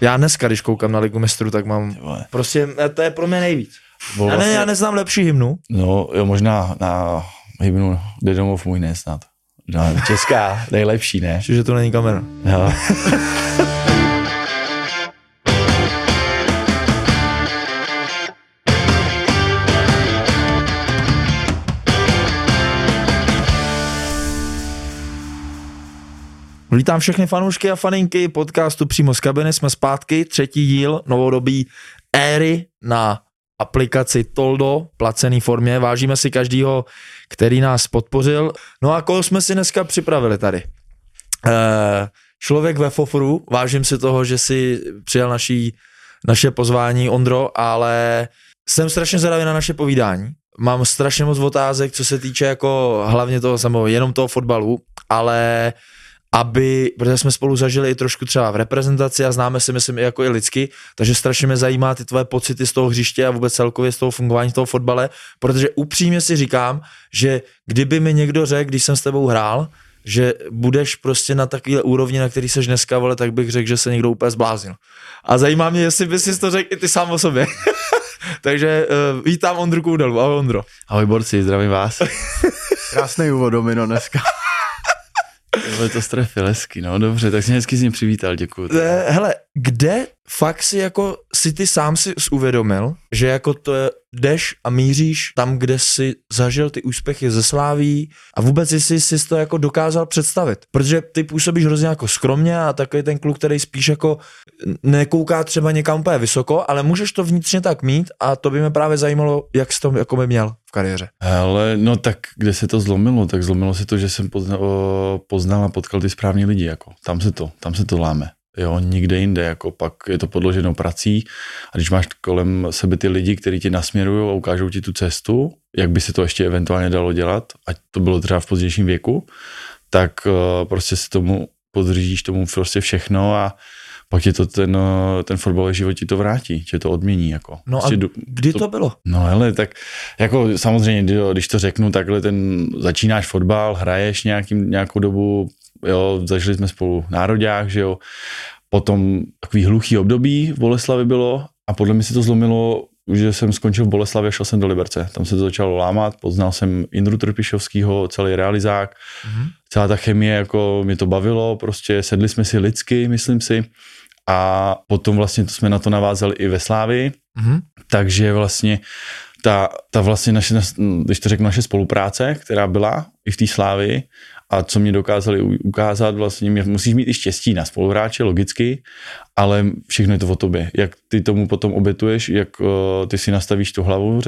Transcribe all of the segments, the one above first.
Já dneska, když koukám na Ligu mistrů, tak mám, prostě, eh, to je pro mě nejvíc. Byl Já, ne, vlastně- já neznám lepší hymnu. No, jo, možná na hymnu Jde domov můj ne snad. No, česká, nejlepší, ne? Že to není kamera. Jo. Vítám všechny fanoušky a faninky podcastu Přímo z kabiny. Jsme zpátky, třetí díl novodobí éry na aplikaci Toldo, placený formě. Vážíme si každýho, který nás podpořil. No a koho jsme si dneska připravili tady? Eh, člověk ve Fofru, vážím si toho, že si přijal naší, naše pozvání, Ondro, ale jsem strašně zvědavý na naše povídání. Mám strašně moc otázek, co se týče jako hlavně toho samého, jenom toho fotbalu, ale aby, protože jsme spolu zažili i trošku třeba v reprezentaci a známe se, myslím, i jako i lidsky, takže strašně mě zajímá ty tvoje pocity z toho hřiště a vůbec celkově z toho fungování toho fotbale, protože upřímně si říkám, že kdyby mi někdo řekl, když jsem s tebou hrál, že budeš prostě na takové úrovni, na který seš dneska, vole, tak bych řekl, že se někdo úplně zbláznil. A zajímá mě, jestli bys si to řekl i ty sám o sobě. Takže uh, vítám Ondru Koudelu. Ahoj Ondro. Ahoj borci, zdravím vás. Krásný úvod, Domino, dneska. Tohle to strefil hezky, no dobře, tak jsi mě hezky z ní přivítal, děkuju. Eh, hele, kde fakt si jako si ty sám si uvědomil, že jako to jdeš a míříš tam, kde si zažil ty úspěchy ze Sláví a vůbec jsi to jako dokázal představit. Protože ty působíš hrozně jako skromně a takový ten kluk, který spíš jako nekouká třeba někam úplně vysoko, ale můžeš to vnitřně tak mít a to by mě právě zajímalo, jak jsi to jako by měl v kariéře. Ale no tak, kde se to zlomilo? Tak zlomilo se to, že jsem poznal, poznal a potkal ty správní lidi, jako. Tam se to, tam se to láme. Jo, nikde jinde, jako pak je to podloženo prací a když máš kolem sebe ty lidi, kteří ti nasměrují a ukážou ti tu cestu, jak by se to ještě eventuálně dalo dělat, ať to bylo třeba v pozdějším věku, tak uh, prostě se tomu podřížíš tomu prostě všechno a pak ti to ten, eh, ten fotbalový život ti to vrátí, tě to odmění. Jako. No prostě a do- kdy to bylo? No hele, tak jako samozřejmě, kdy- když to řeknu takhle, ten začínáš fotbal, hraješ nějakým, nějakou dobu, jo, zažili jsme spolu nároďák, že jo, potom takový hluchý období v Boleslavi bylo a podle mě se to zlomilo, že jsem skončil v Boleslavi a šel jsem do Liberce. Tam se to začalo lámat, poznal jsem Indru Trpišovskýho, celý realizák, Mhm. celá ta chemie, jako mě to bavilo, prostě sedli jsme si lidsky, myslím si, a potom vlastně to jsme na to navázali i ve Slávii, Mhm. takže vlastně ta, ta vlastně naše, když to řeknu, naše spolupráce, která byla i v té slávy a co mě dokázali ukázat, vlastně mě, musíš mít i štěstí na spoluhráče, logicky, ale všechno je to o tobě. Jak ty tomu potom obětuješ, jak uh, ty si nastavíš tu hlavu,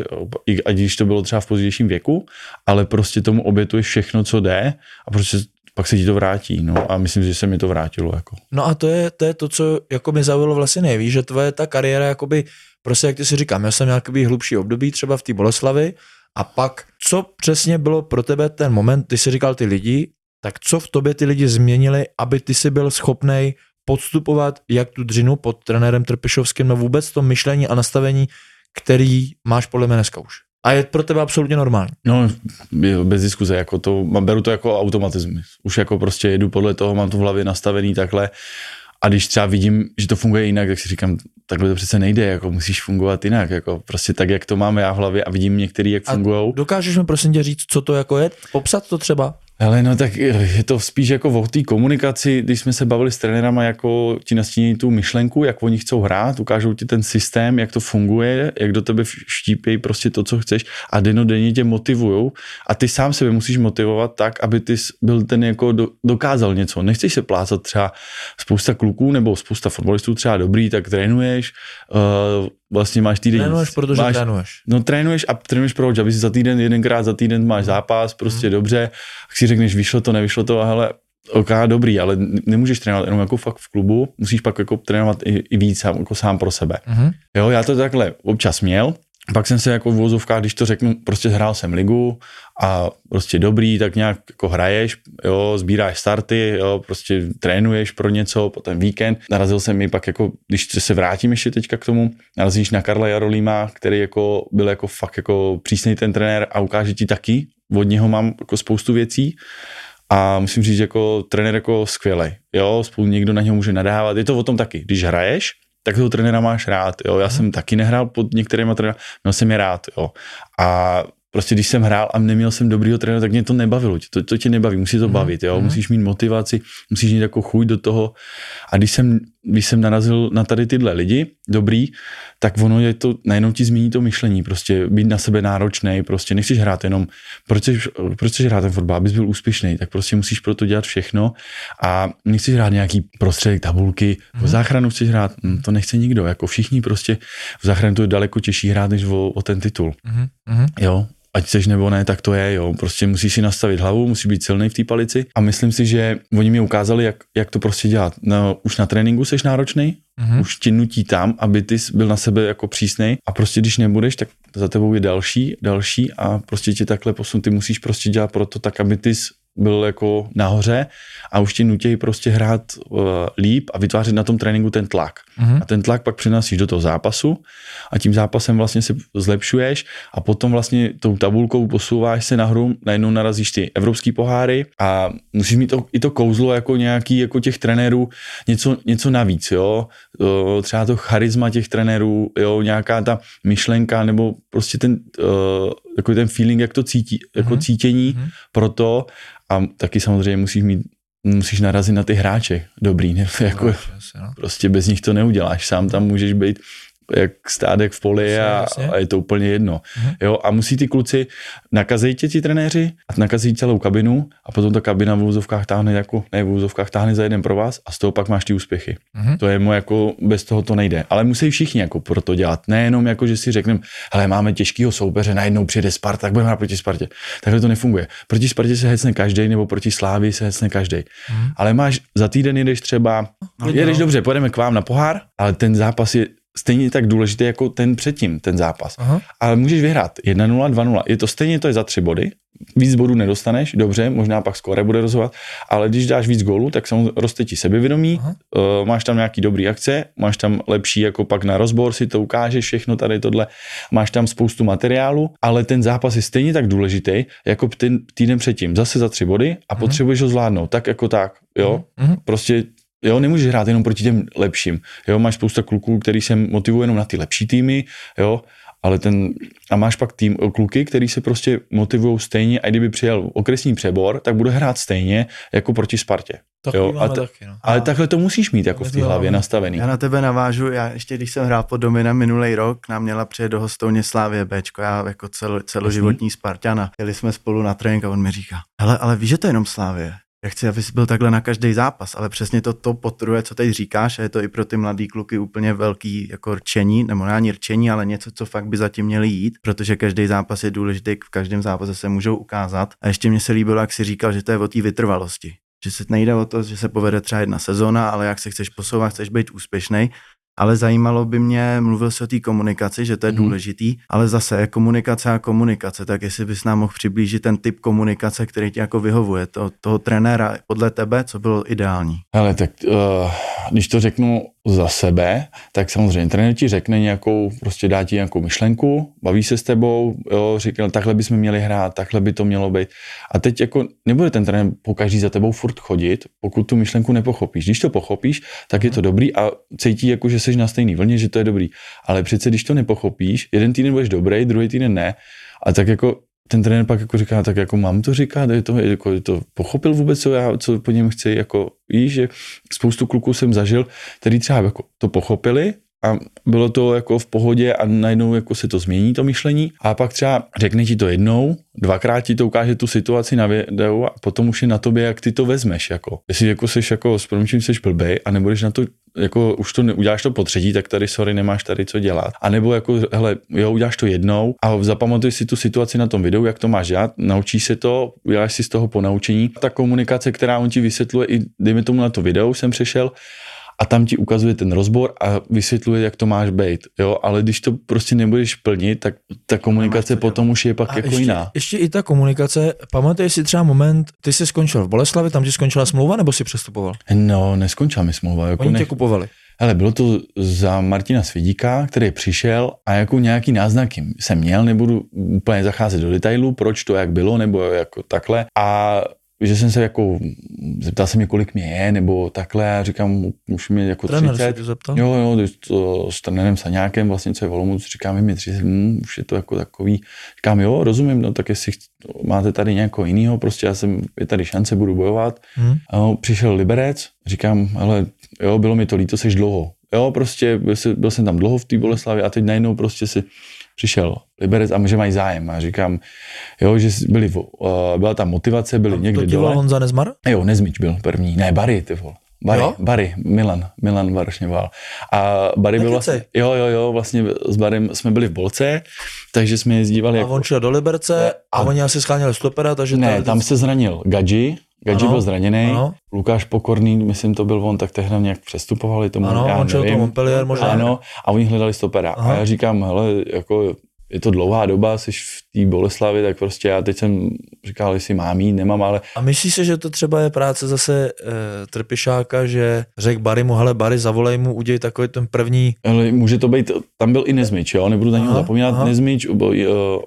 i- ať když to bylo třeba v pozdějším věku, ale prostě tomu obětuješ všechno, co jde a prostě pak se ti to vrátí. No a myslím, že se mi to vrátilo. Jako. No a to je, to je to, co jako mě zaujalo vlastně nejvíc, že tvoje ta kariéra, jakoby, prostě jak ty si říkám, já jsem jakoby hlubší období třeba v té Boleslavi a pak, co přesně bylo pro tebe ten moment, ty si říkal ty lidi, tak co v tobě ty lidi změnili, aby ty si byl schopnej podstupovat jak tu dřinu pod trenérem Trpišovským, no vůbec to myšlení a nastavení, který máš podle mě dneska už. A je pro tebe absolutně normální. No, bez diskuze, jako to, mám- beru to jako automatismus. Už jako prostě jedu podle toho, mám to v hlavě nastavený takhle a když třeba vidím, že to funguje jinak, tak si říkám, takhle to přece nejde, jako musíš fungovat jinak, jako prostě tak, jak to máme já v hlavě a vidím některý, jak fungují. Dokážeš mi prosím tě říct, co to jako je? Popsat to třeba? Ale no tak je to spíš jako o té komunikaci, když jsme se bavili s trenérama, jako ti nastíní tu myšlenku, jak oni chcou hrát, ukážou ti ten systém, jak to funguje, jak do tebe štípějí prostě to, co chceš a denodenně tě motivujou a ty sám sebe musíš motivovat tak, aby ty byl ten jako do, dokázal něco. Nechceš se plácat třeba spousta kluků nebo spousta fotbalistů třeba dobrý, tak trénuješ, uh, vlastně máš týden. Trénuješ, protože máš, trénuješ. No trénuješ a trénuješ proč, aby si za týden, jedenkrát za týden máš zápas, prostě mm. dobře, si řekneš, vyšlo to, nevyšlo to, a hele, OK, dobrý, ale nemůžeš trénovat jenom jako fakt v klubu, musíš pak jako trénovat i, i víc sám, jako sám pro sebe. Mm-hmm. Jo, já to takhle občas měl, pak jsem se jako v vozovkách, když to řeknu, prostě hrál jsem ligu a prostě dobrý, tak nějak jako hraješ, jo, sbíráš starty, jo, prostě trénuješ pro něco, potom víkend. Narazil jsem mi pak jako, když se vrátím ještě teďka k tomu, narazíš na Karla Jarolíma, který jako byl jako fakt jako přísný ten trenér a ukáže ti taky, od něho mám jako spoustu věcí a musím říct, jako trenér jako skvělý, jo, spolu někdo na něho může nadávat, je to o tom taky, když hraješ, tak toho trenéra máš rád, jo. Já mhm. jsem taky nehrál pod některými trenéry, měl jsem je rád, jo. A prostě když jsem hrál a neměl jsem dobrýho trenéra, tak mě to nebavilo. To, to tě nebaví, musí to mhm. bavit, jo. Musíš mít motivaci, musíš mít jako chuť do toho. A když jsem když jsem narazil na tady tyhle lidi, dobrý, tak ono je to, najednou ti změní to myšlení, prostě být na sebe náročný, prostě nechceš hrát jenom, proč chceš, proč chceš hrát ten fotbal, abys byl úspěšný, tak prostě musíš pro to dělat všechno a nechceš hrát nějaký prostředek, tabulky, mm. v mhm. záchranu chceš hrát, hm, to nechce nikdo, jako všichni prostě v záchranu to je daleko těžší hrát, než o, o ten titul. Mm. Jo, ať chceš nebo ne, tak to je, jo. Prostě musíš si nastavit hlavu, musíš být silný v té palici a myslím si, že oni mi ukázali, jak, jak to prostě dělat. No, už na tréninku seš náročný, mm-hmm. už tě nutí tam, aby ty byl na sebe jako přísnej a prostě když nebudeš, tak za tebou je další, další a prostě tě takhle posun, ty musíš prostě dělat proto tak, aby ty byl jako nahoře a už ti nutějí prostě hrát uh, líp a vytvářet na tom tréninku ten tlak. Mm-hmm. A ten tlak pak přinášíš do toho zápasu a tím zápasem vlastně se zlepšuješ a potom vlastně tou tabulkou posouváš se nahoru, najednou narazíš ty evropský poháry a musíš mít to, i to kouzlo jako nějaký jako těch trenérů něco, něco navíc, jo. Uh, třeba to charisma těch trenérů, jo, nějaká ta myšlenka nebo prostě ten, uh, jako ten feeling, jak to cítí, jako mm-hmm. cítění mm-hmm. pro to a taky samozřejmě musíš mít musíš narazit na ty hráče dobrý, ne? jako, no, no. prostě bez nich to neuděláš, sám tam můžeš být jak stádek v poli a, a je to úplně jedno. Mhm. Jo, a musí ty kluci, nakazit tě ti trenéři a nakazí celou kabinu a potom ta kabina v úzovkách táhne jako, ne v úzovkách táhne za jeden pro vás a z toho pak máš ty úspěchy. Mhm. To je mu jako, bez toho to nejde. Ale musí všichni jako pro to dělat. Nejenom jako, že si řekneme, hele, máme těžkého soupeře, najednou přijde Sparta, tak budeme proti Spartě. Takhle to nefunguje. Proti Spartě se hecne každý, nebo proti Slávii se hecne každý. Mhm. Ale máš za týden jedeš třeba, no, jedeš dobře, pojedeme k vám na pohár, ale ten zápas je stejně tak důležitý jako ten předtím, ten zápas. Aha. Ale můžeš vyhrát 1-0, 2-0. Je to stejně, to je za tři body. Víc bodů nedostaneš, dobře, možná pak skore bude rozhodovat, ale když dáš víc gólů, tak samozřejmě roste ti sebevědomí, uh, máš tam nějaký dobrý akce, máš tam lepší jako pak na rozbor, si to ukážeš všechno tady tohle, máš tam spoustu materiálu, ale ten zápas je stejně tak důležitý, jako ten týden předtím, zase za tři body a Aha. potřebuješ ho zvládnout, tak jako tak, jo, Aha. prostě Jo, nemůžeš hrát jenom proti těm lepším. Jo, máš spousta kluků, který se motivují jenom na ty lepší týmy, jo, ale ten, a máš pak tým kluky, který se prostě motivují stejně a kdyby přijel okresní přebor, tak bude hrát stejně jako proti Spartě. Tak jo, a ta, taky, no. Ale takhle to musíš mít jako v té hlavě nastavený. Já na tebe navážu, já ještě když jsem hrál pod Dominem minulý rok, nám měla přijet do hostouně Slávě Bčko, já jako cel, celoživotní Spartana. Jeli jsme spolu na trénink a on mi říká, hele, ale víš, že to je jenom Slávě. Já chci, abys byl takhle na každý zápas, ale přesně to, to potruje, co teď říkáš, a je to i pro ty mladý kluky úplně velký jako rčení, nebo ne ani rčení, ale něco, co fakt by zatím měli jít, protože každý zápas je důležitý, v každém zápase se můžou ukázat. A ještě mě se líbilo, jak si říkal, že to je o té vytrvalosti. Že se nejde o to, že se povede třeba jedna sezóna, ale jak se chceš posouvat, chceš být úspěšný ale zajímalo by mě, mluvil se o té komunikaci, že to je mm. důležitý, ale zase komunikace a komunikace, tak jestli bys nám mohl přiblížit ten typ komunikace, který ti jako vyhovuje, to, toho trenéra podle tebe, co bylo ideální? Ale tak uh, když to řeknu za sebe, tak samozřejmě trenér ti řekne nějakou, prostě dá ti nějakou myšlenku, baví se s tebou, jo, říkal, takhle bychom měli hrát, takhle by to mělo být. A teď jako nebude ten trenér po každý za tebou furt chodit, pokud tu myšlenku nepochopíš. Když to pochopíš, tak je to dobrý a cítí jako, že jsi na stejný vlně, že to je dobrý. Ale přece, když to nepochopíš, jeden týden budeš dobrý, druhý týden ne, a tak jako ten trenér pak jako říká, tak jako mám to říkat, je to, jako, je to pochopil vůbec, co já, co po něm chci, jako víš, že spoustu kluků jsem zažil, který třeba jako to pochopili, a bylo to jako v pohodě a najednou jako se to změní, to myšlení a pak třeba řekne ti to jednou, dvakrát ti to ukáže tu situaci na videu a potom už je na tobě, jak ty to vezmeš, jako. Jestli jako seš jako s promčím seš blbej a nebudeš na to jako už to uděláš to po třetí, tak tady sorry, nemáš tady co dělat. A nebo jako, hele, jo, uděláš to jednou a zapamatuj si tu situaci na tom videu, jak to máš dělat, naučíš se to, uděláš si z toho ponaučení. Ta komunikace, která on ti vysvětluje, i dejme tomu na to video, jsem přešel, a tam ti ukazuje ten rozbor a vysvětluje, jak to máš být, jo, ale když to prostě nebudeš plnit, tak ta komunikace potom už je pak a jako ještě, jiná. Ještě i ta komunikace, pamatuješ si třeba moment, ty jsi skončil v Boleslavi, tam ti skončila smlouva, nebo si přestupoval? No, neskončila mi smlouva. Jako Oni nech... tě kupovali. Hele, bylo to za Martina Svidíka, který přišel a jako nějaký náznaky jsem měl, nebudu úplně zacházet do detailů, proč to jak bylo, nebo jako takhle. A že jsem se jako, zeptal se mě, kolik mě je, nebo takhle, a říkám, už mi jako Trenér 30. se zeptal? Jo, jo, to s trenérem Saňákem, vlastně co je Volomouc, říkám, mi 30, hm, už je to jako takový, říkám, jo, rozumím, no tak jestli máte tady nějakého jiného, prostě já jsem, je tady šance, budu bojovat. Hmm. A no, přišel Liberec, říkám, ale jo, bylo mi to líto, seš dlouho. Jo, prostě byl, jsem, byl jsem tam dlouho v té Boleslavi a teď najednou prostě si přišel Liberec a že mají zájem. A říkám, jo, že byli, uh, byla tam motivace, byli A někde to dole. Honza Nezmar? Jo, Nezmič byl první. Ne, Barry, ty vole. Barry, Jo? Barry, Milan, Milan Varšňoval. A Barry byl vlastně, jo, jo, jo, vlastně s Barrym jsme byli v Bolce, takže jsme jezdívali A jako, on šel do Liberce a, A- oni asi scháněli stopera, takže... ne, tady- tam se zranil Gadži, Gadži Ano, byl zraněný, ano. Lukáš Pokorný, myslím, to byl on, tak tehdy nějak přestupovali tomu, Ano, já on šel nevím. Montpellier možná. Ano, a oni hledali stopera. Aha. A já říkám, hele, jako je to dlouhá doba, jsi v té Boleslavi, tak prostě já teď jsem říkal, jestli mám jít, nemám, ale A myslíš si, že to třeba je práce zase e, Trpišáka, že řekl Barry mu, hele Barry, zavolej mu, udělej takový ten první, ale může to být, tam byl i Nezmič, jo, nebudu na něho zapomínat, aha. Nezmič, uh,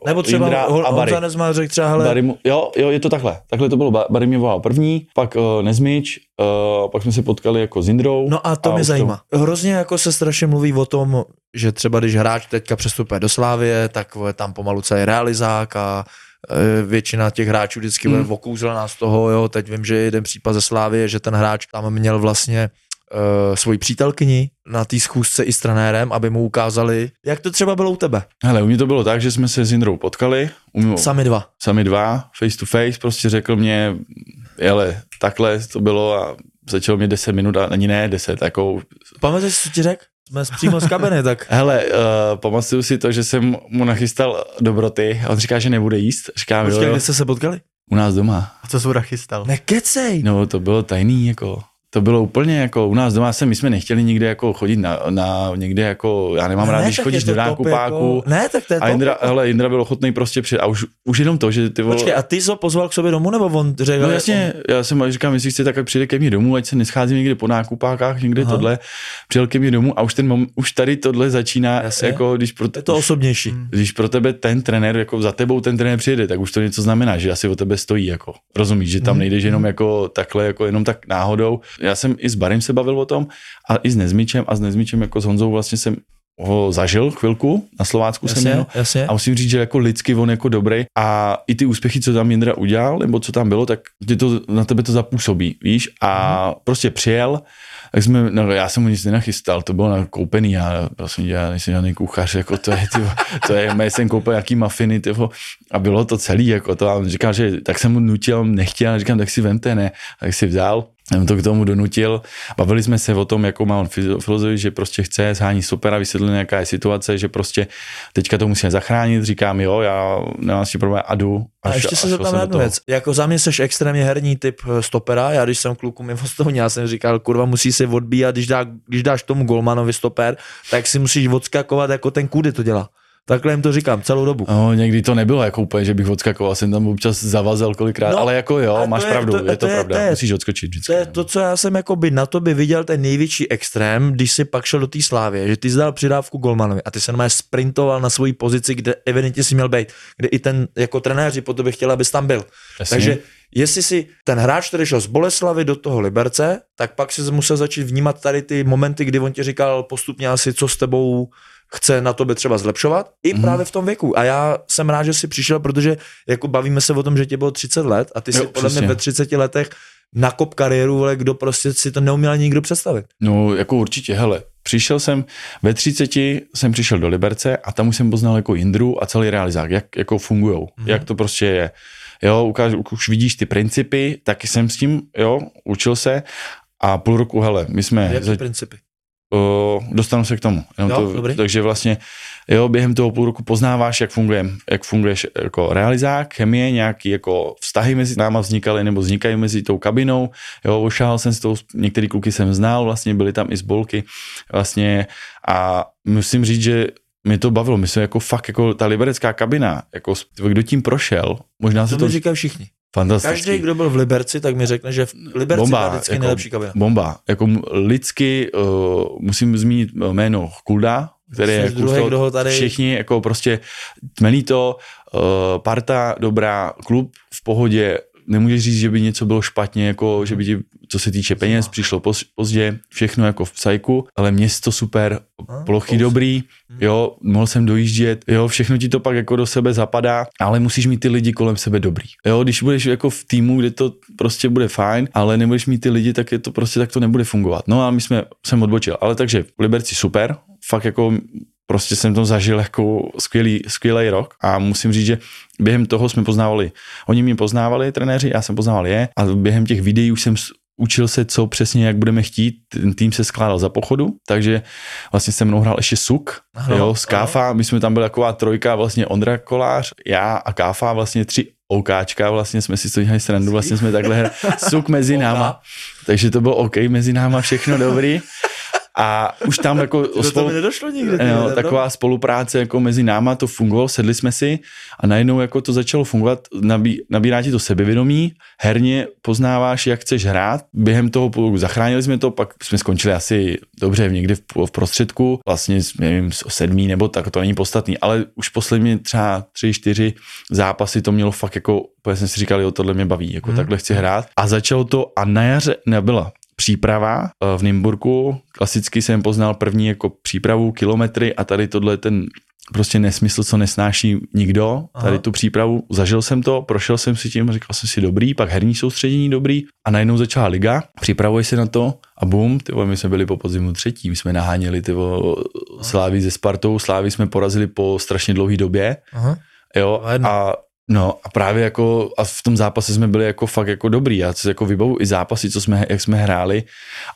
nebo třeba Indra Hol- a Barry. Honza Nezmar řekl třeba, hele, Barry mu, jo, jo, je to takhle. Takhle to bylo. Ba- Barry mě volal první, pak uh, Nezmič, uh, pak jsme se potkali jako s Indrou. No a to a mě zajímá. Hrozně jako se strašně mluví o tom, že třeba když hráč teďka přestupuje do Slávie, tak je tam pomalu celý realizák a e, většina těch hráčů vždycky mm. okouzlená z toho, jo, teď vím, že je jeden případ ze Slávie, že ten hráč tam měl vlastně uh, svoji přítelkyni na té schůzce i s trenérem, aby mu ukázali, jak to třeba bylo u tebe. Hele, u mě to bylo tak, že jsme se s Indrou potkali, u mě, Sami dva. sami dva, face to face, prostě řekl mě, hele, takhle to bylo a začalo mě 10 minut a ani ne 10, jako Pamatuješ, co ti řekl? Jsme přímo z kabiny, tak Hele, uh, pamatuju si to, že jsem mu nachystal dobroty a on říká, že nebude jíst. Říkám, počkej, jo, kde jste se potkali? u nás doma. A co jsi chystal? Nekecej. No, to bylo tajný, jako. To bylo úplně jako u nás doma, jsem, my jsme nechtěli nikde jako chodit na, na někde jako, já nemám No rád, ne, když chodíš do nákupáku. Jako, ne, tak to je A top. Indra, hele, Indra byl ochotný prostě přijít. A už, už jenom to, že ty vole... Počkej, a ty jsi ho pozval k sobě domů, nebo on řekl? No jasně, já jsem říkám, jestli chce, tak přijde ke mně domů, ať se nescházím někde po nákupákách, někde Aha. tohle. Přijel ke mně domů a už ten mom, už tady tohle začíná, Jasně. jako když pro, Je to osobnější. když pro tebe ten trenér, jako za tebou ten trenér přijede, tak už to něco znamená, že asi o tebe stojí, jako. Rozumíš, že tam Mhm. nejdeš jenom jako takhle, jako jenom tak náhodou. Já jsem i s Barem se bavil o tom a i s Nezmičem a s Nezmičem jako s Honzou vlastně jsem ho zažil chvilku, na Slovácku jsem Jasně, měl. jasně. A musím říct, že jako lidsky on jako dobrý a i ty úspěchy, co tam Jindra udělal, nebo co tam bylo, tak tě to, na tebe to zapůsobí, víš? A Mhm. prostě přijel, tak jsme, no já jsem mu nic nenachystal, to bylo nakoupený, já prosím tě, já nejsem žádný kuchař, jako to je, ty, to je, já jsem koupil jaký mafiny, ty, a bylo to celý, jako to, a on říkal, že tak jsem mu nutil, nechtěl, a říkám, tak si vemte, ne, tak si vzal, jsem to k tomu donutil. Bavili jsme se o tom, jakou má on filozofii, že prostě chce shání super a vysvětlil, jaká je situace, že prostě teďka to musíme zachránit. Říkám, jo, já nemám s tím problém a jdu. A ještě se zeptám na jednu věc. Jako za mě jsi extrémně herní typ eh, stopera. Já když jsem kluku mimo stouně, já jsem říkal, kurva, musí se odbíjat, když, dá, když dáš tomu golmanovi stoper, tak si musíš odskakovat, jako ten kudy to dělá. Takhle jim to říkám celou dobu. No, někdy to nebylo jako úplně, že bych odskakoval, jsem tam občas zavazel kolikrát, No, no, ale jako jo, to máš je- pravdu, to- je to, to je- pravda, to je- musíš odskočit vždycky. To je to, co já jsem jako by na tobě viděl ten největší extrém, když si pak šel do té slávě, že ty jsi dal přidávku golmanovi a ty se normálně sprintoval na svoji pozici, kde evidentně si měl být, kde i ten jako trenéři po tobě chtěli, abys tam byl. Jasně. Takže jestli si ten hráč, který šel z Boleslavy do toho Liberce, tak pak si musel začít vnímat tady ty momenty, kdy on ti říkal postupně asi, co s tebou chce na tobě třeba zlepšovat, i Mhm. právě v tom věku. A já jsem rád, že jsi přišel, protože jako bavíme se o tom, že tě bylo 30 let a ty si Jo, podle mě ve 30 letech nakop kariéru, vole, kdo prostě si to neuměl nikdo představit. No, jako určitě, hele, přišel jsem, ve 30 jsem přišel do Liberce a tam už jsem poznal jako Jindru a celý realizák, jak jako fungujou, Mhm. mm-hmm. jak to prostě je. Jo, ukáž, už vidíš ty principy, taky jsem s tím, jo, učil se a půl roku, hele, my jsme, Jaký za, principy? O, dostanu se k tomu. Jenom Jo, to, dobrý. takže vlastně, jo, během toho půl roku poznáváš, jak funguje, jak funguješ jako realizák, chemie, nějaký jako vztahy mezi náma vznikaly nebo vznikají mezi tou kabinou, jo, ošahal jsem s tou, některý kluky jsem znal, vlastně byly tam i zbolky, vlastně a musím říct, že mě to bavilo, my jsme jako fakt, jako ta liberecká kabina, jako kdo tím prošel, možná se To to, říkají všichni. Fantastický. Každý, kdo byl v Liberci, tak mi řekne, že v Liberci Bomba, byla vždycky jako- nejlepší kabina. Bomba. Jako lidsky uh, musím zmínit jméno Kulda, který je druhý, kdo ho tady- všichni jako prostě tmelí to, uh, parta dobrá, klub v pohodě, nemůžeš říct, že by něco bylo špatně, jako že by ti, co se týče peněz, přišlo poz, pozdě, všechno jako v psajku, ale město super, plochy dobrý, jo, mohl jsem dojíždět, jo, všechno ti to pak jako do sebe zapadá, ale musíš mít ty lidi kolem sebe dobrý. Jo, když budeš jako v týmu, kde to prostě bude fajn, ale nebudeš mít ty lidi, tak je to prostě, tak to nebude fungovat. No a my jsme, jsem odbočil, ale takže v Liberci super, fakt jako prostě jsem to zažil jako skvělý, skvělý rok a musím říct, že během toho jsme poznávali, oni mě poznávali, trenéři, já jsem poznával je a během těch videí už jsem učil se, co přesně, jak budeme chtít. Ten tým se skládal za pochodu, takže vlastně se mnou hrál ještě Suk, Ano, jo, z Káfa, my jsme tam byli taková trojka, vlastně Ondra Kolář, já a Káfa, vlastně tři OKčka, vlastně jsme si toho dělali srandu, vlastně jsme takhle hra- Suk mezi náma, takže to bylo OK mezi náma, všechno dobrý. A už tam jako To, to mi nedošlo nikdy. vole, taková spolupráce jako mezi náma, to fungovalo, sedli jsme si a najednou jako to začalo fungovat, nabí, nabírá ti to sebevědomí, herně poznáváš, jak chceš hrát, během toho zachránili jsme to, pak jsme skončili asi dobře někdy v, v prostředku, vlastně nevím, sedmý nebo tak, to není podstatný, ale už poslední třeba tři, čtyři zápasy to mělo fakt jako, úplně jsem si říkal, jo, tohle mě baví, jako Mhm. takhle chci hrát a začalo to a na jaře nebyla příprava eh, v Nymburku. Klasicky jsem poznal první jako přípravu, kilometry a tady tohle je ten prostě nesmysl, co nesnáší nikdo, Aha. tady tu přípravu. Zažil jsem to, prošel jsem si tím, říkal jsem si dobrý, pak herní soustředění dobrý a najednou začala liga, připravuje se na to a bum, ty my jsme byli po podzimu třetí, my jsme naháněli ty Slávy ze Spartou, Slávy jsme porazili po strašně dlouhé době, Aha. jo, a No a právě jako, a v tom zápase jsme byli jako fakt jako dobrý, já si jako vybavu i zápasy, co jsme, jak jsme hráli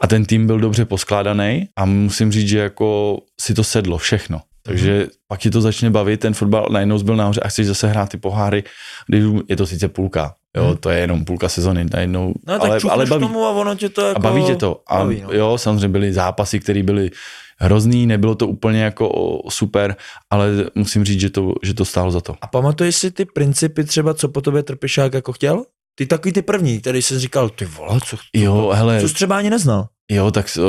a ten tým byl dobře poskládaný a musím říct, že jako si to sedlo všechno. Takže Mhm. pak ti to začne bavit, ten fotbal najednou byl nahoře a chceš zase hrát ty poháry, když je to sice půlka, jo, Mhm. to je jenom půlka sezony, najednou, No tak ale, ale baví, tomu a ono tě to jako... a baví tě to. A baví, no. jo, samozřejmě byly zápasy, které byly hrozný, nebylo to úplně jako o, super, ale musím říct, že to, že to stálo za to. A pamatuješ si ty principy třeba, co po tobě Trpišák jako chtěl? Ty takový ty první, který jsi říkal, ty vole, co, co, Jo, hele, co jsi třeba ani neznal. Jo, tak uh,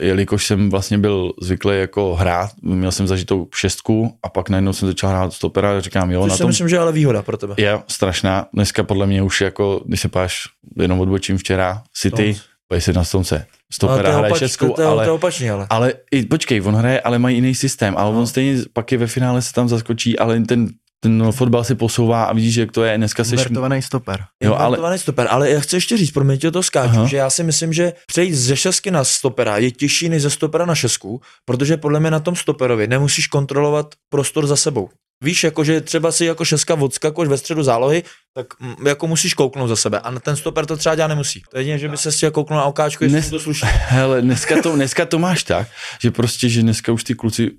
jelikož jsem vlastně byl zvyklý jako hrát, měl jsem zažitou šestku a pak najednou jsem začal hrát stopera a říkám, jo, Což na si tom myslím, že je ale výhoda pro tebe. je strašná. Dneska podle mě už jako, když se páš, jenom odbočím včera, City, No. se na stonce. To Stopera je hraje opač, to, šestku, to, to ale, opačný, ale. ale i, počkej, on hraje, ale mají jiný systém, ale No. on stejně pak je ve finále se tam zaskočí, ale ten, ten fotbal se posouvá a vidíš, jak to je, dneska seš Invertovaný stoper. Jo, ale- Invertovaný stoper, ale já chci ještě říct, pro mě tě to skáču, Aha. že já si myslím, že přejít ze šestky na stopera je těžší než ze stopera na šestku, protože podle mě na tom stoperovi nemusíš kontrolovat prostor za sebou. Víš, jakože třeba si jako šestka odskakuješ ve středu zálohy, tak mm, jako musíš kouknout za sebe. A na ten stoper to třeba dělat nemusí. To je jedině, že by se si kouknul na okáčko, jestli Dnes- to sluší. Hele, dneska to, dneska to máš tak, že prostě, že dneska už ty kluci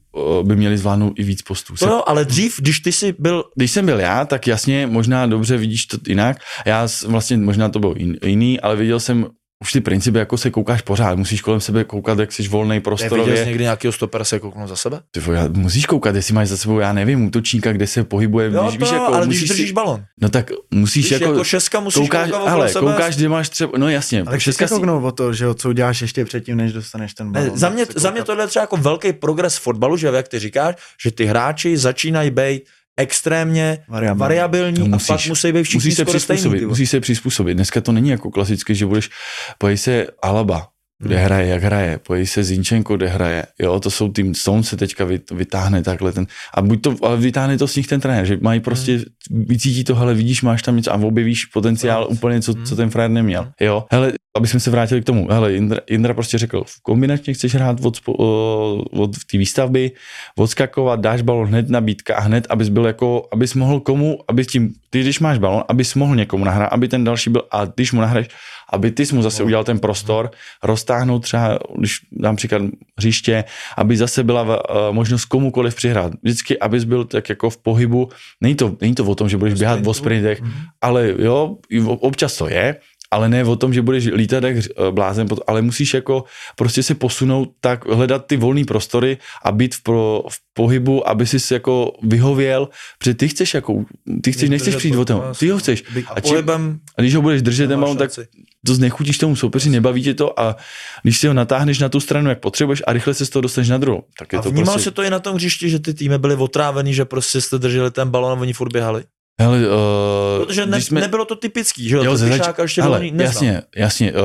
by měli zvládnout i víc postů. To jo, ale dřív, když ty jsi byl Když jsem byl já, tak jasně, možná dobře vidíš to jinak. Já vlastně, možná to bylo jin- jiný, ale viděl jsem už ty principy, jako se koukáš pořád. Musíš kolem sebe koukat, jak jsi volný Neviděl jsi někdy nějakého stopera se kouknout za sebe? Ty vole, musíš koukat, jestli máš za sebou, já nevím, útočníka, kde se pohybuje. Jo, víš, to, víš, jako, ale musíš když držíš si, balon. No tak musíš Víš, jako, jako, šestka musíš koukáš, koukat okolo hele, sebe. koukáš, kde máš třeba, no jasně, Ale šestka šestka si, kouknout o to, že jo, co uděláš ještě předtím, než dostaneš ten balon. Ne, za, mě, za mě tohle je třeba jako velký progres v fotbalu, že jak ty říkáš, že ty hráči začínají být extrémně Variabilní. variabilní No, a musíš. pak musí být všichni musíš se skoro stejný. přizpůsobit, vole. musíš se přizpůsobit. Dneska to není jako klasicky, že budeš, pojí se Alaba, kde hraje, jak hraje, pojeď se Zinčenko, kde hraje, jo, to jsou tým, Stone se teďka vytáhne takhle ten, a buď to, ale vytáhne to z nich ten trenér, že mají prostě, hmm. vycítí to, hele, vidíš, máš tam něco a objevíš potenciál hmm. úplně, co, co ten frajer neměl, hmm. jo, hele, aby jsme se vrátili k tomu, hele, Indra, Indra prostě řekl, v kombinačně chceš hrát od, od té výstavby, odskakovat, dáš balon hned nabídka a hned, abys byl jako, abys mohl komu, aby tím, ty když máš balon, abys mohl někomu nahrát, aby ten další byl, a když mu nahraješ, aby ty jsi mu zase udělal ten prostor, roztáhnout třeba, když dám příklad hřiště, aby zase byla uh, možnost komukoliv přihrát. Vždycky, abys byl tak jako v pohybu. Není to, není to o tom, že budeš běhat po sprintech, mhm. ale jo, občas to je, ale ne o tom, že budeš lítat jak eh, blázen, ale musíš jako prostě se posunout tak, hledat ty volné prostory a být v, pro, v pohybu, aby si jako vyhověl, protože ty chceš jako, ty chceš, nechceš přijít o tom, ty ho chceš. A, či, a když ho budeš držet ten balon, tak to znechutíš tomu soupeři, nebaví tě to a když si ho natáhneš na tu stranu, jak potřebuješ a rychle se z toho dostaneš na druhou. Tak je a to vnímal prostě... se to i na tom hřišti, že ty týmy byly otrávený, že prostě jste drželi ten balon a oni furt běhali? Hele, uh, Protože ne, jsme... nebylo to typický, že jo? zač... ještě hele, neznal. Jasně, jasně. Uh,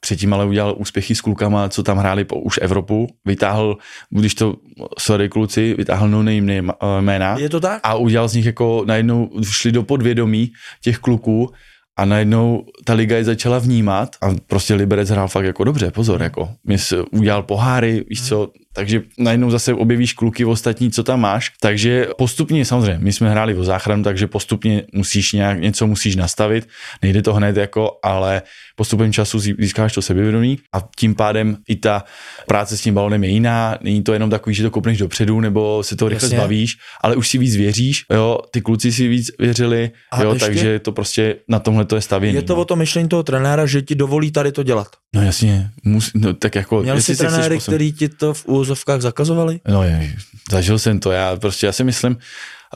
předtím ale udělal úspěchy s klukama, co tam hráli po už Evropu. Vytáhl, když to, sorry kluci, vytáhl no name jména. Je to tak? A udělal z nich jako, najednou šli do podvědomí těch kluků a najednou ta liga je začala vnímat a prostě Liberec hrál fakt jako dobře, pozor, jako. Mě udělal poháry, víš co, takže najednou zase objevíš kluky ostatní, co tam máš. Takže postupně, samozřejmě, my jsme hráli o záchranu, takže postupně musíš nějak, něco musíš nastavit. Nejde to hned jako, ale postupem času získáš to sebevědomí a tím pádem i ta práce s tím balonem je jiná. Není to jenom takový, že to kopneš dopředu nebo se to rychle Jasně. zbavíš, ale už si víc věříš, jo, ty kluci si víc věřili, a jo, ještě, takže to prostě na tomhle to je stavěné. Je to no. o to myšlení toho trenéra, že ti dovolí tady to dělat. No jasně, mus, no, tak jako... Měl jsi trenéry, který ti to v úvozovkách zakazovali? No je, zažil jsem to, já prostě, já si myslím,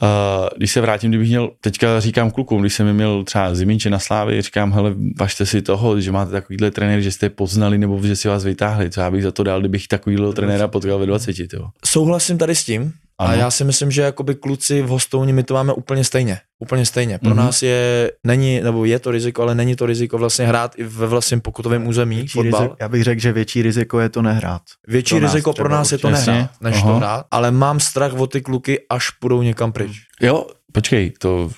Uh, když se vrátím, kdybych měl, teďka říkám klukům, když jsem měl třeba Ziminče na Slávě, říkám, hele, važte si toho, že máte takovýhle trenér, že jste je poznali nebo že si vás vytáhli, co já bych za to dal, kdybych takovýhle trenéra potkal ve 20. Jo. Souhlasím tady s tím, ano. A já si myslím, že jakoby kluci v hostouni my to máme úplně stejně. Úplně stejně. Pro mm-hmm. nás je, není, nebo je to riziko, ale není to riziko vlastně hrát i ve vlastním pokutovém území větší fotbal. Riziko, já bych řekl, že větší riziko je to nehrát. Větší pro riziko pro nás je to nehrát, než Aha. to hrát, ale mám strach o ty kluky, až půjdou někam pryč. Jo, počkej, to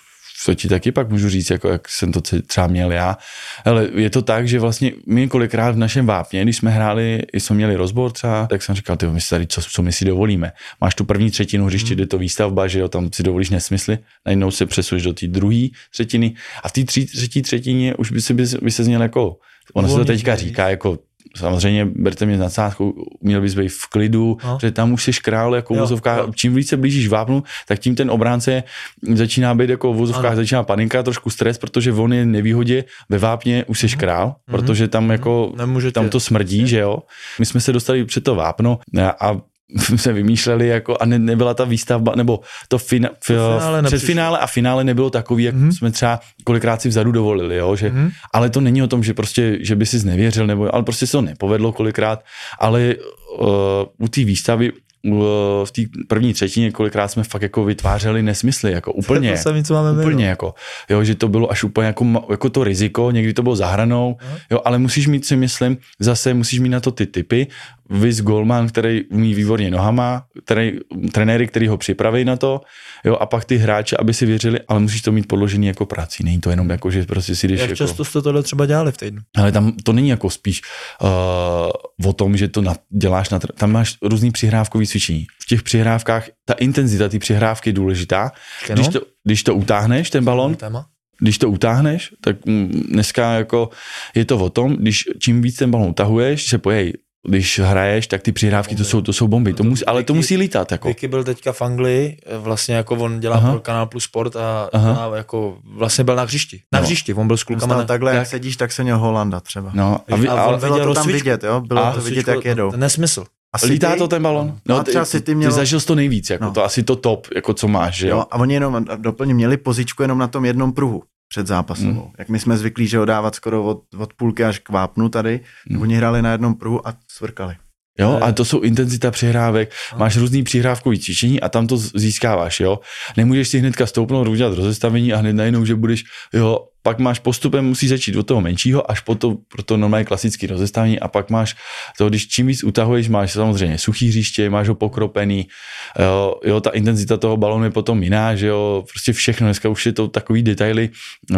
co ti taky pak můžu říct, jako jak jsem to třeba měl já. Ale je to tak, že vlastně my kolikrát v našem vápně, když jsme hráli, jsme měli rozbor třeba, tak jsem říkal, ty my si tady, co, co my si dovolíme. Máš tu první třetinu hřiště, hmm. kde to výstavba, že jo, tam si dovolíš nesmysly, najednou se přesuješ do té druhé třetiny a v té třetí třetině už by se, by, by se zněl jako Ono se to teďka říká jako samozřejmě berte mě na nadsázku, měl bys být v klidu, no. že tam už jsi král jako vozovka. Čím více blížíš vápnu, tak tím ten obránce začíná být jako v vozovkách, začíná paninka, trošku stres, protože on je nevýhodě ve vápně, už jsi mm. král, mm. protože tam mhm. jako, Nemůžete. tam to smrdí, že jo. My jsme se dostali před to vápno a se vymýšleli jako a ne, nebyla ta výstavba, nebo to fina, f, finále před finále a finále nebylo takový, jak mm-hmm. jsme třeba kolikrát si vzadu dovolili, jo, že, mm-hmm. ale to není o tom, že prostě, že by si znevěřil, nebo, ale prostě se to nepovedlo kolikrát, ale uh, u té výstavy v té první třetině kolikrát jsme fakt jako vytvářeli nesmysly, jako úplně, to sami, co máme úplně jako, jo, že to bylo až úplně jako, jako to riziko, někdy to bylo zahranou, jo, ale musíš mít si myslím, zase musíš mít na to ty typy, Viz Goldman, který umí výborně nohama, který, trenéry, který ho připraví na to, jo, a pak ty hráče, aby si věřili, ale musíš to mít podložený jako prací, není to jenom jako, že prostě si jdeš Jak jako... často jste tohle třeba dělali v týdnu? Ale tam to není jako spíš uh, o tom, že to na, děláš, na, tam máš různý přihrávkový cvičení. V těch přihrávkách ta intenzita ty přihrávky je důležitá. Když to, když to utáhneš, ten balon, když to utáhneš, tak dneska jako je to o tom, když čím víc ten balon utahuješ, se pojej když hraješ, tak ty přihrávky, to jsou, to jsou bomby, to musí, ale to musí lítat. Jako. Vicky byl teďka v Anglii, vlastně jako on dělá Aha. pro Kanál Plus Sport a, a, jako vlastně byl na hřišti. Na no. hřišti, on byl s klukama. Na... Takhle, jak sedíš, tak se měl Holanda třeba. No, a, vy, a, on bylo to tam vidět, jo? Bylo a, to vidět, jak jedou. Nesmysl. Asi Lítá ty? to ten balon? No, a třeba ty, ty, měl... ty zažil jsi to nejvíc, jako no. to asi to top, jako co máš, že jo? jo a oni jenom doplně měli pozičku jenom na tom jednom pruhu před zápasem. Hmm. Jak my jsme zvyklí, že ho dávat skoro od, od půlky až k vápnu tady, hmm. oni hráli na jednom pruhu a svrkali. Jo, a to jsou intenzita přihrávek, máš různý přihrávkový cvičení a tam to získáváš, jo. Nemůžeš si hnedka stoupnout, udělat rozestavení a hned najednou, že budeš, jo, pak máš postupem, musí začít od toho menšího až po to, pro to normálně klasické rozestavení a pak máš to, když čím víc utahuješ, máš samozřejmě suchý hřiště, máš ho pokropený, jo, jo, ta intenzita toho balonu je potom jiná, že jo, prostě všechno, dneska už je to takový detaily, uh,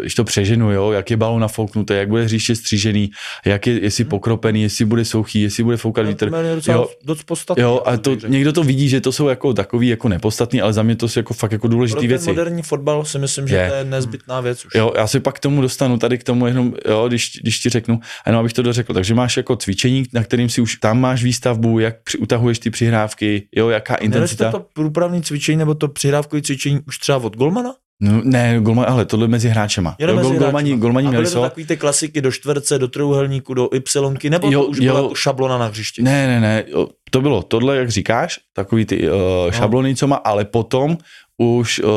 když to přeženu, jo, jak je balon nafouknutý, jak bude hřiště střížený, jak je, jestli pokropený, jestli bude suchý, jestli bude foukat vítr. Jo, dost podstatný, jo, a to, někdo to vidí, že to jsou jako takový jako nepodstatný, ale za mě to jsou jako fakt jako důležité věci. moderní fotbal si myslím, že je. to je nezbytná věc už. Jo, já si pak k tomu dostanu tady k tomu jenom, jo, když, když ti řeknu, jenom abych to dořekl. Takže máš jako cvičení, na kterým si už tam máš výstavbu, jak při, utahuješ ty přihrávky, jo, jaká intenzita. to průpravní cvičení nebo to přihrávkové cvičení už třeba od Golmana? No, ne, golman, ale tohle mezi hráčema. jo, mezi golmani, golmani měli to takový ty klasiky do čtverce, do trojuhelníku, do Y, nebo jo, to už jo, byla jako šablona na hřišti? Ne, ne, ne, to bylo tohle, jak říkáš, takový ty uh, šablony, co má, ale potom už uh,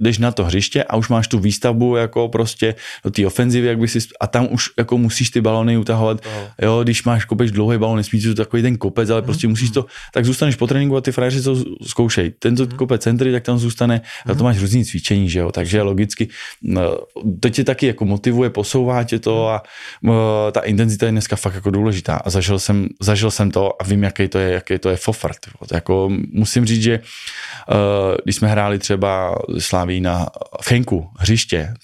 jdeš na to hřiště a už máš tu výstavbu jako prostě do té ofenzivy, jak by si, a tam už jako musíš ty balony utahovat, no. jo, když máš kopeš dlouhý balon, nesmíš to takový ten kopec, ale mm. prostě musíš to, tak zůstaneš po tréninku a ty frajeři to zkoušej. Tento mm. kopec centry, tak tam zůstane, mm. a to máš různý cvičení, že jo, takže logicky, no, to tě taky jako motivuje, posouvá tě to a uh, ta intenzita je dneska fakt jako důležitá a zažil jsem, zažil jsem to a vím, jaký to je, jaký to je fofart. Jako musím říct, že uh, když jsme hráli hráli třeba Slaví na Chenku, hřiště,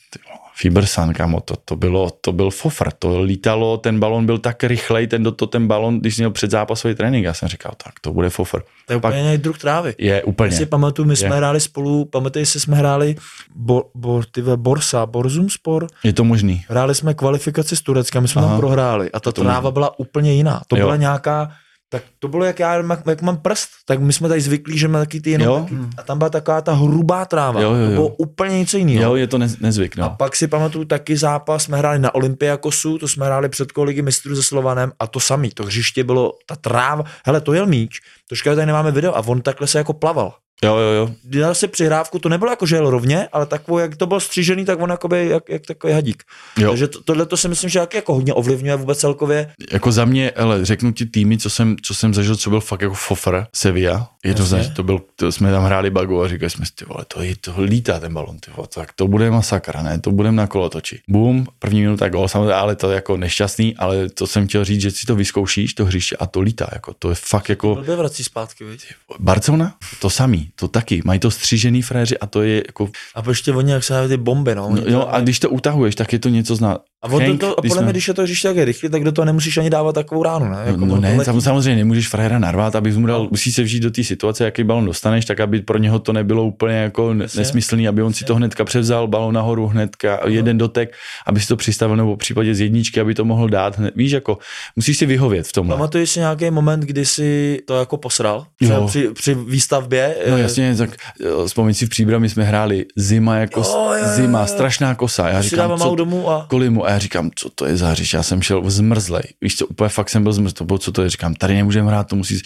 Fibersan, kamo, to, to, bylo, to byl fofr, to lítalo, ten balon byl tak rychlej, ten, to, ten balon, když měl předzápasový trénink, já jsem říkal, tak to bude fofr. To je Pak, úplně druh trávy. Je úplně. Já si pamatuju, my jsme je. hráli spolu, pamatuješ si, jsme hráli bo, bo, tyve, Borsa, Borzum Spor. Je to možný. Hráli jsme kvalifikaci s Tureckem, my jsme Aha. tam prohráli a ta tráva byla úplně jiná. To jo. byla nějaká tak to bylo, jak já jak, mám prst, tak my jsme tady zvyklí, že máme taky ty jenom taky, a tam byla taková ta hrubá tráva, jo, jo, jo. to bylo úplně něco jiného. Jo, je to ne, nezvyk, no. A pak si pamatuju taky zápas, jsme hráli na Olympiakosu, to jsme hráli před koligy mistrů se Slovanem a to samý, to hřiště bylo, ta tráva, hele, to je míč, to tady nemáme video a on takhle se jako plaval. Jo, jo, jo. Dělal si přihrávku, to nebylo jako, že jel rovně, ale takovou, jak to byl střížený, tak on jakoby, jak, jak takový hadík. Jo. Takže to, tohle to si myslím, že jak, jako hodně ovlivňuje vůbec celkově. Jako za mě, ale řeknu ti týmy, co jsem, co jsem zažil, co byl fakt jako fofr, Sevilla, jednoznačně, to byl, to jsme tam hráli bagu a říkali jsme si, ty vole, to, je, to lítá ten balon, ty vole, tak to bude masakra, ne, to budeme na kolotoči. Boom, první minuta gol, samozřejmě, ale to je jako nešťastný, ale to jsem chtěl říct, že si to vyzkoušíš, to hřiště a to lítá, jako to je fakt jako... To vrací zpátky, viď? Barcelona, to samý, to taky, mají to střížený fréři a to je jako... A ještě oni, jak se ty bomby, no. no jo, a když to utahuješ, tak je to něco zná. A, Hank, to, a podle jsme... mě, když je to hřiště tak je rychlý, tak do toho nemusíš ani dávat takovou ránu, ne? Jako no, no ne, letí. samozřejmě nemůžeš frajera narvat, aby mu dal, no. musí se vžít do té situace, jaký balon dostaneš, tak aby pro něho to nebylo úplně jako Jasně. nesmyslný, aby on si to hnedka převzal, balon nahoru hnedka, no. jeden dotek, aby si to přistavil, nebo v případě z jedničky, aby to mohl dát. Hned, víš, jako musíš si vyhovět v tom. Pamatuješ si nějaký moment, kdy si to jako posral? Jo. Při, při výstavbě? No jasně, tak eh, vzpomín si v příbrami jsme hráli zima jako jo, jo, jo. zima, strašná kosa. Já říkám, co, domů a já říkám, co to je za Já jsem šel zmrzlej. Víš co, úplně fakt jsem byl zmrzlý. To bylo, co to je? Říkám, tady nemůžeme hrát, to musí...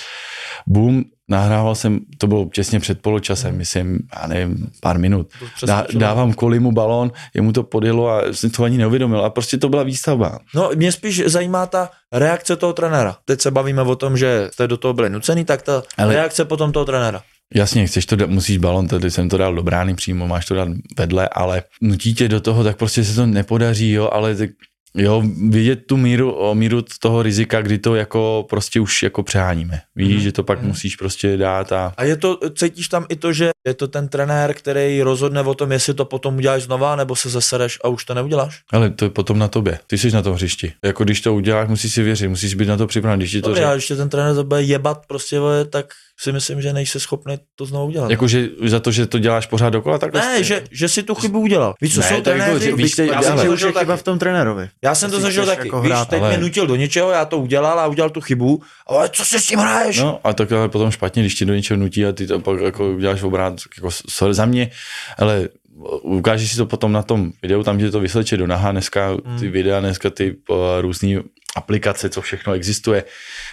Boom, nahrával jsem, to bylo těsně před poločasem, mm. myslím, já nevím, pár minut. Dá, dávám kolimu balón, jemu to podjelo a jsem to ani neuvědomil a prostě to byla výstavba. No, mě spíš zajímá ta reakce toho trenéra. Teď se bavíme o tom, že jste do toho byli nucený, tak ta Ale... reakce potom toho trenéra. Jasně, chceš to, musíš balon, tady jsem to dal do brány přímo, máš to dát vedle, ale nutí tě do toho, tak prostě se to nepodaří, jo, ale tak Jo, vidět tu míru, o míru toho rizika, kdy to jako prostě už jako přeháníme. Víš, mm. že to pak mm. musíš prostě dát a... A je to, cítíš tam i to, že je to ten trenér, který rozhodne o tom, jestli to potom uděláš znova, nebo se zasereš a už to neuděláš? Ale to je potom na tobě. Ty jsi na tom hřišti. Jako když to uděláš, musíš si věřit, musíš být na to připravený. Když ti to Dobře, řek... ještě ten trenér to bude jebat prostě, tak si myslím, že nejsi schopný to znovu udělat. Jako, že za to, že to děláš pořád dokola, tak Ne, že, že si tu chybu udělal. Víš, co ne, jsou jako, trenéři, jako, víš, já jsem to zažil chyba v tom trenérovi. Já jsem to zažil taky. Jako víš, teď ale... mě nutil do něčeho, já to udělal a udělal tu chybu, ale co si s tím hraješ? No a tak ale potom špatně, když ti do něčeho nutí a ty to pak jako uděláš obrát, jako sorry za mě, ale ukážeš si to potom na tom videu, tam, že to vysleče do naha, dneska ty hmm. videa, dneska ty uh, různý aplikace, co všechno existuje,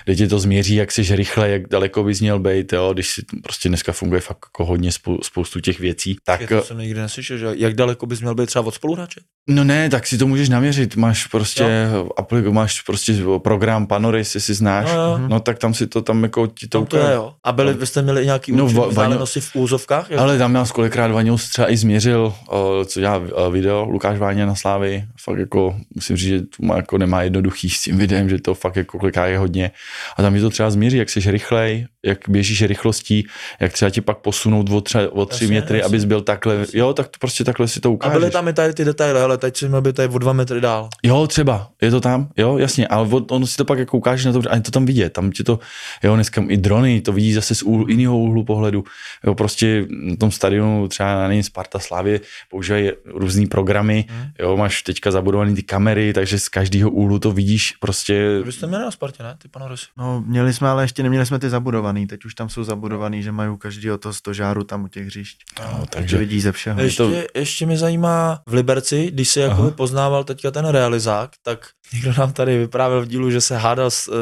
kde ti to změří, jak jsi rychle, jak daleko bys měl být, jo, když si prostě dneska funguje fakt jako hodně spou- spoustu těch věcí. Tak, Tak to jsem nikdy neslyšel, že jak daleko bys měl být třeba od spoluhráče? no ne, tak si to můžeš naměřit, máš prostě, aplik, máš prostě program Panoris, jestli znáš, No, jo. no tak tam si to tam jako ti to Tam to je, jo. A byli, byste měli nějaký No, no, va- vzdálenosti v úzovkách? Jak- Ale tam nás kolikrát Vaňous třeba i změřil, eh, co dělá eh, video, Lukáš Váňa na Slávy, fakt jako, musím říct, že tu má, jako nemá jednoduchý s tím videem, že to fakt jako kliká je hodně. A tam je to třeba změří, jak jsi rychlej, jak běžíš rychlostí, jak třeba ti pak posunout o, třeba, o tři Jasně, metry, jasně. abys byl takhle, jo, tak to prostě takhle si to A ukážeš. byly tam i tady ty detaily, ale teď měl být tady o dva metry dál. Jo, třeba, je to tam, jo, jasně, ale on, on si to pak jako ukáže na to, a je to tam vidět, tam ti to, jo, dneska i drony, to vidí zase z úhlu, jiného úhlu pohledu, jo, prostě na tom stadionu třeba na Sparta Slávě používají různý programy, Hmm. jo, máš teďka zabudovaný ty kamery, takže z každého úhlu to vidíš prostě, To byste měli na Spartě, ne? Ty panorisy. No, měli jsme, ale ještě neměli jsme ty zabudovaný. Teď už tam jsou zabudovaný, že mají u každého to stožáru tam u těch hřišť. no, Takže takže, vidí ze všeho. Ještě, to- ještě mě zajímá v Liberci, když se jakoby poznával teďka ten realizák, tak někdo nám tady vyprávěl v dílu, že se hádal s, uh,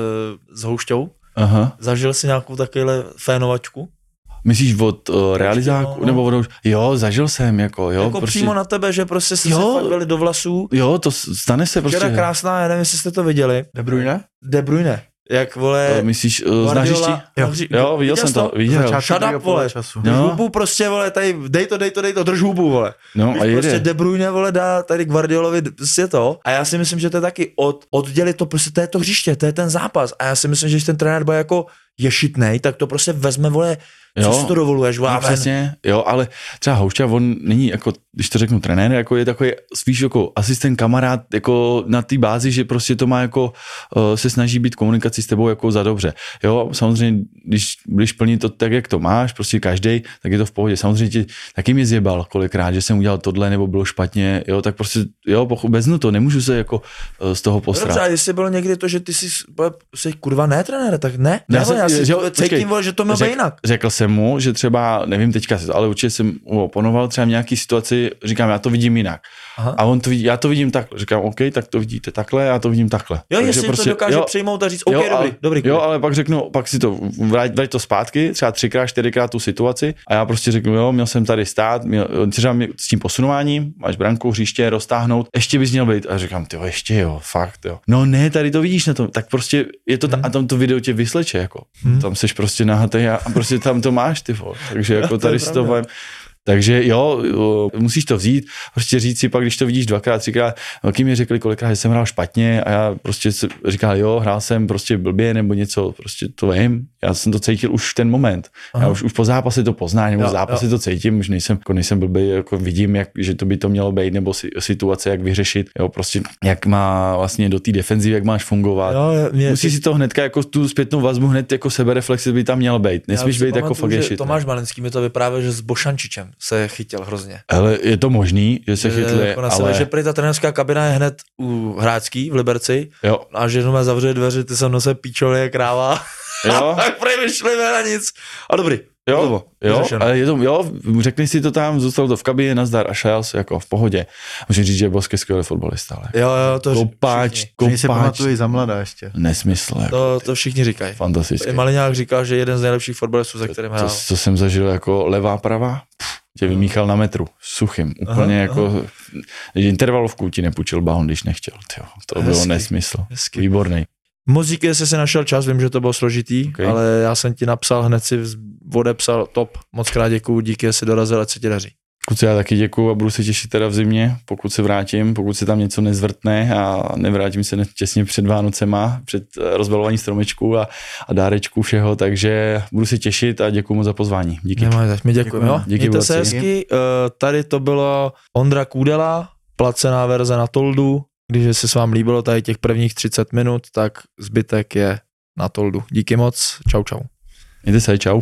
s houšťou. aha, Zažil si nějakou takovýhle fénovačku? myslíš od uh, realizáku, no, no. nebo od, jo, zažil jsem, jako, jo, jako prostě, přímo na tebe, že prostě jste Jo. se fakt byli do vlasů. jo, to stane se prostě, Včera krásná, já nevím, jestli jste to viděli. De Bruyne? De Bruyne. Jak vole... Uh, myslíš, uh, znáš ještě? Jo, Jo, viděl jsem to, viděl. Shut up, vole. poločasu. No. Hubu prostě, vole, tady, dej to, dej to, dej to, drž hubu, vole. No Víš, a prostě jede. De Bruyne, vole, dá tady Guardiolovi prostě to. A já si myslím, že to je taky od, oddělit to, prostě to je to hřiště, to je ten zápas. A já si myslím, že když ten trenér bude jako ješitnej, tak to prostě vezme, vole, co Jo. si to dovoluješ, vole, No, přesně, jo, ale třeba Houšťa, on není jako, když to řeknu trenér, jako je takový spíš jako asistent, kamarád, jako na té bázi, že prostě to má jako, uh, se snaží být komunikaci s tebou jako za dobře. Jo, samozřejmě, když budeš plnit to tak, jak to máš, prostě každý, tak je to v pohodě. Samozřejmě taky mě zjebal kolikrát, že jsem udělal tohle nebo bylo špatně, jo, tak prostě, jo, pochu- vezmu to, nemůžu se jako uh, z toho Dobře, posrat. a jestli bylo někdy to, že ty jsi, jsi kurva ne trenér, tak ne. Já, jsem- já si že- to počkej, cítím, vole, že to měl řek- jinak. Řekl jsem mu, že třeba, nevím teďka, ale určitě jsem mu oponoval třeba v nějaký situaci, říkám, já to vidím jinak. Aha. A on to vidí, já to vidím takhle. Říkám, OK, tak to vidíte takhle, já to vidím takhle. Jo, Takže jestli to dokáže přijmout a říct, OK, jo, dobrý, ale, dobrý. Jo, ale pak řeknu, pak si to, vrať, vrať to zpátky, třeba třikrát, čtyřikrát tu situaci a já prostě řeknu, jo, měl jsem tady stát, měl, třeba mě- s tím posunováním, máš branku, hřiště, roztáhnout, ještě bys měl být. A říkám, ty jo, ještě jo, fakt, jo. No ne, tady to vidíš na tom, tak prostě je to, ta, Hmm. a tam to video tě vysleče, jako. Tam seš prostě nahatej a, a prostě tam to máš, ty vole. Takže jako tady si to. Takže jo, musíš to vzít, prostě říct si pak, když to vidíš dvakrát, třikrát, velký mi řekli kolikrát, že jsem hrál špatně a já prostě říkal, jo, hrál jsem prostě blbě nebo něco, prostě to vím, já jsem to cítil už v ten moment. Aha. Já už, už po zápase to poznám, nebo Jo, v zápase to cítím, už nejsem, jako nejsem blbý, jako vidím, jak, že to by to mělo být, nebo si, situace, jak vyřešit, jo, prostě jak má vlastně do té defenzivy, jak máš fungovat. Jo, mě, Musíš si to hnedka jako tu zpětnou vazbu hned jako sebereflexi by tam měl být. Nesmíš být jako fakt ješit. Tomáš Malinský mi to vyprávěl, že s Bošančičem se chytil hrozně. Ale je to možný, že se chytli, jako ale že prý ta trenérská kabina je hned u Hráčský v Liberci jo, a že jenom zavře dveře, ty jsem nose píčově je kráva. Jo, tak prý vyšli ven a nic. A dobrý. jo, Hotovo. jo, ale je to, jo, řekni si to tam, zůstal to v kabině, nazdar a šel se jako v pohodě. Můžu říct, že je Boske skvělý fotbalista, ale Jo, jo, to, kopáč, všichni, Který si kopáč, pamatuju za mladá ještě. nesmysl, jako, to, to všichni říkají. fantastický. I Maliňák říkal, že jeden z nejlepších fotbalistů, za kterým To, hrál. co jsem zažil jako levá, pravá, pff, tě vymíchal na metru, suchým, úplně Aha, jako, intervalovku ti nepůjčil bahon, když nechtěl, tyjo, to bylo Hezky, nesmysl, hezky. výborný. Moc díky, jestli jsi našel čas, vím, že to bylo složitý, Okay. ale já jsem ti napsal, hned si odepsal top. Moc krát děkuju, díky, jestli dorazil, ať se ti daří. Kluci, já taky děkuju a budu se těšit teda v zimě, pokud se vrátím, pokud se tam něco nezvrtne a nevrátím se těsně před Vánocema, před eh, rozbalování stromečků a, a dárečků všeho, takže budu se těšit a děkuji moc za pozvání. Díky. Nemáš zač, my děkujeme. Děkujeme. Jo? Díky, Mějte se hezky, uh, tady to bylo Ondra Kůdela, placená verze na Toldu. Když se s vám líbilo tady těch prvních 30 minut, tak zbytek je na Toldu. Díky moc, čau čau. Mějte se, čau.